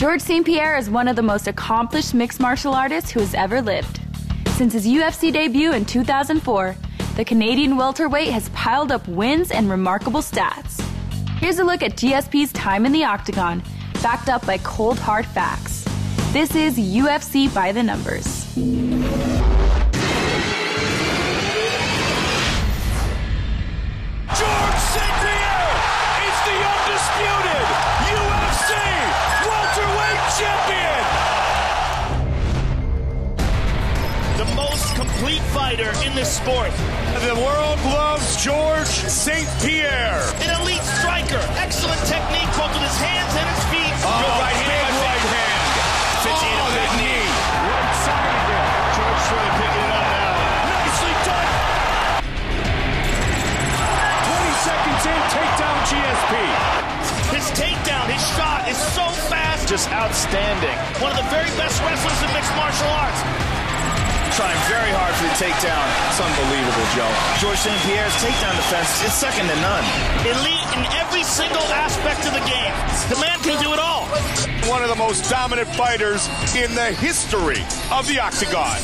Georges St. Pierre is one of the most accomplished mixed martial artists who has ever lived. Since his UFC debut in 2004, the Canadian welterweight has piled up wins and remarkable stats. Here's a look at GSP's time in the octagon, backed up by cold hard facts. This is UFC by the numbers. Complete fighter in this sport. The world loves Georges St. Pierre. An elite striker. Excellent technique both with his hands and his feet. Oh, Good right hand, right hand. Fits in a Oh, that knee. Right side again. George really picking it up now. Nicely done. 20 seconds in, takedown GSP. His takedown, his shot is so fast. Just outstanding. One of the very best wrestlers in mixed martial arts. Trying very hard for the takedown. It's unbelievable, Joe. Georges St. Pierre's takedown defense is second to none. Elite in every single aspect of the game. The man can do it all. One of the most dominant fighters in the history of the octagon.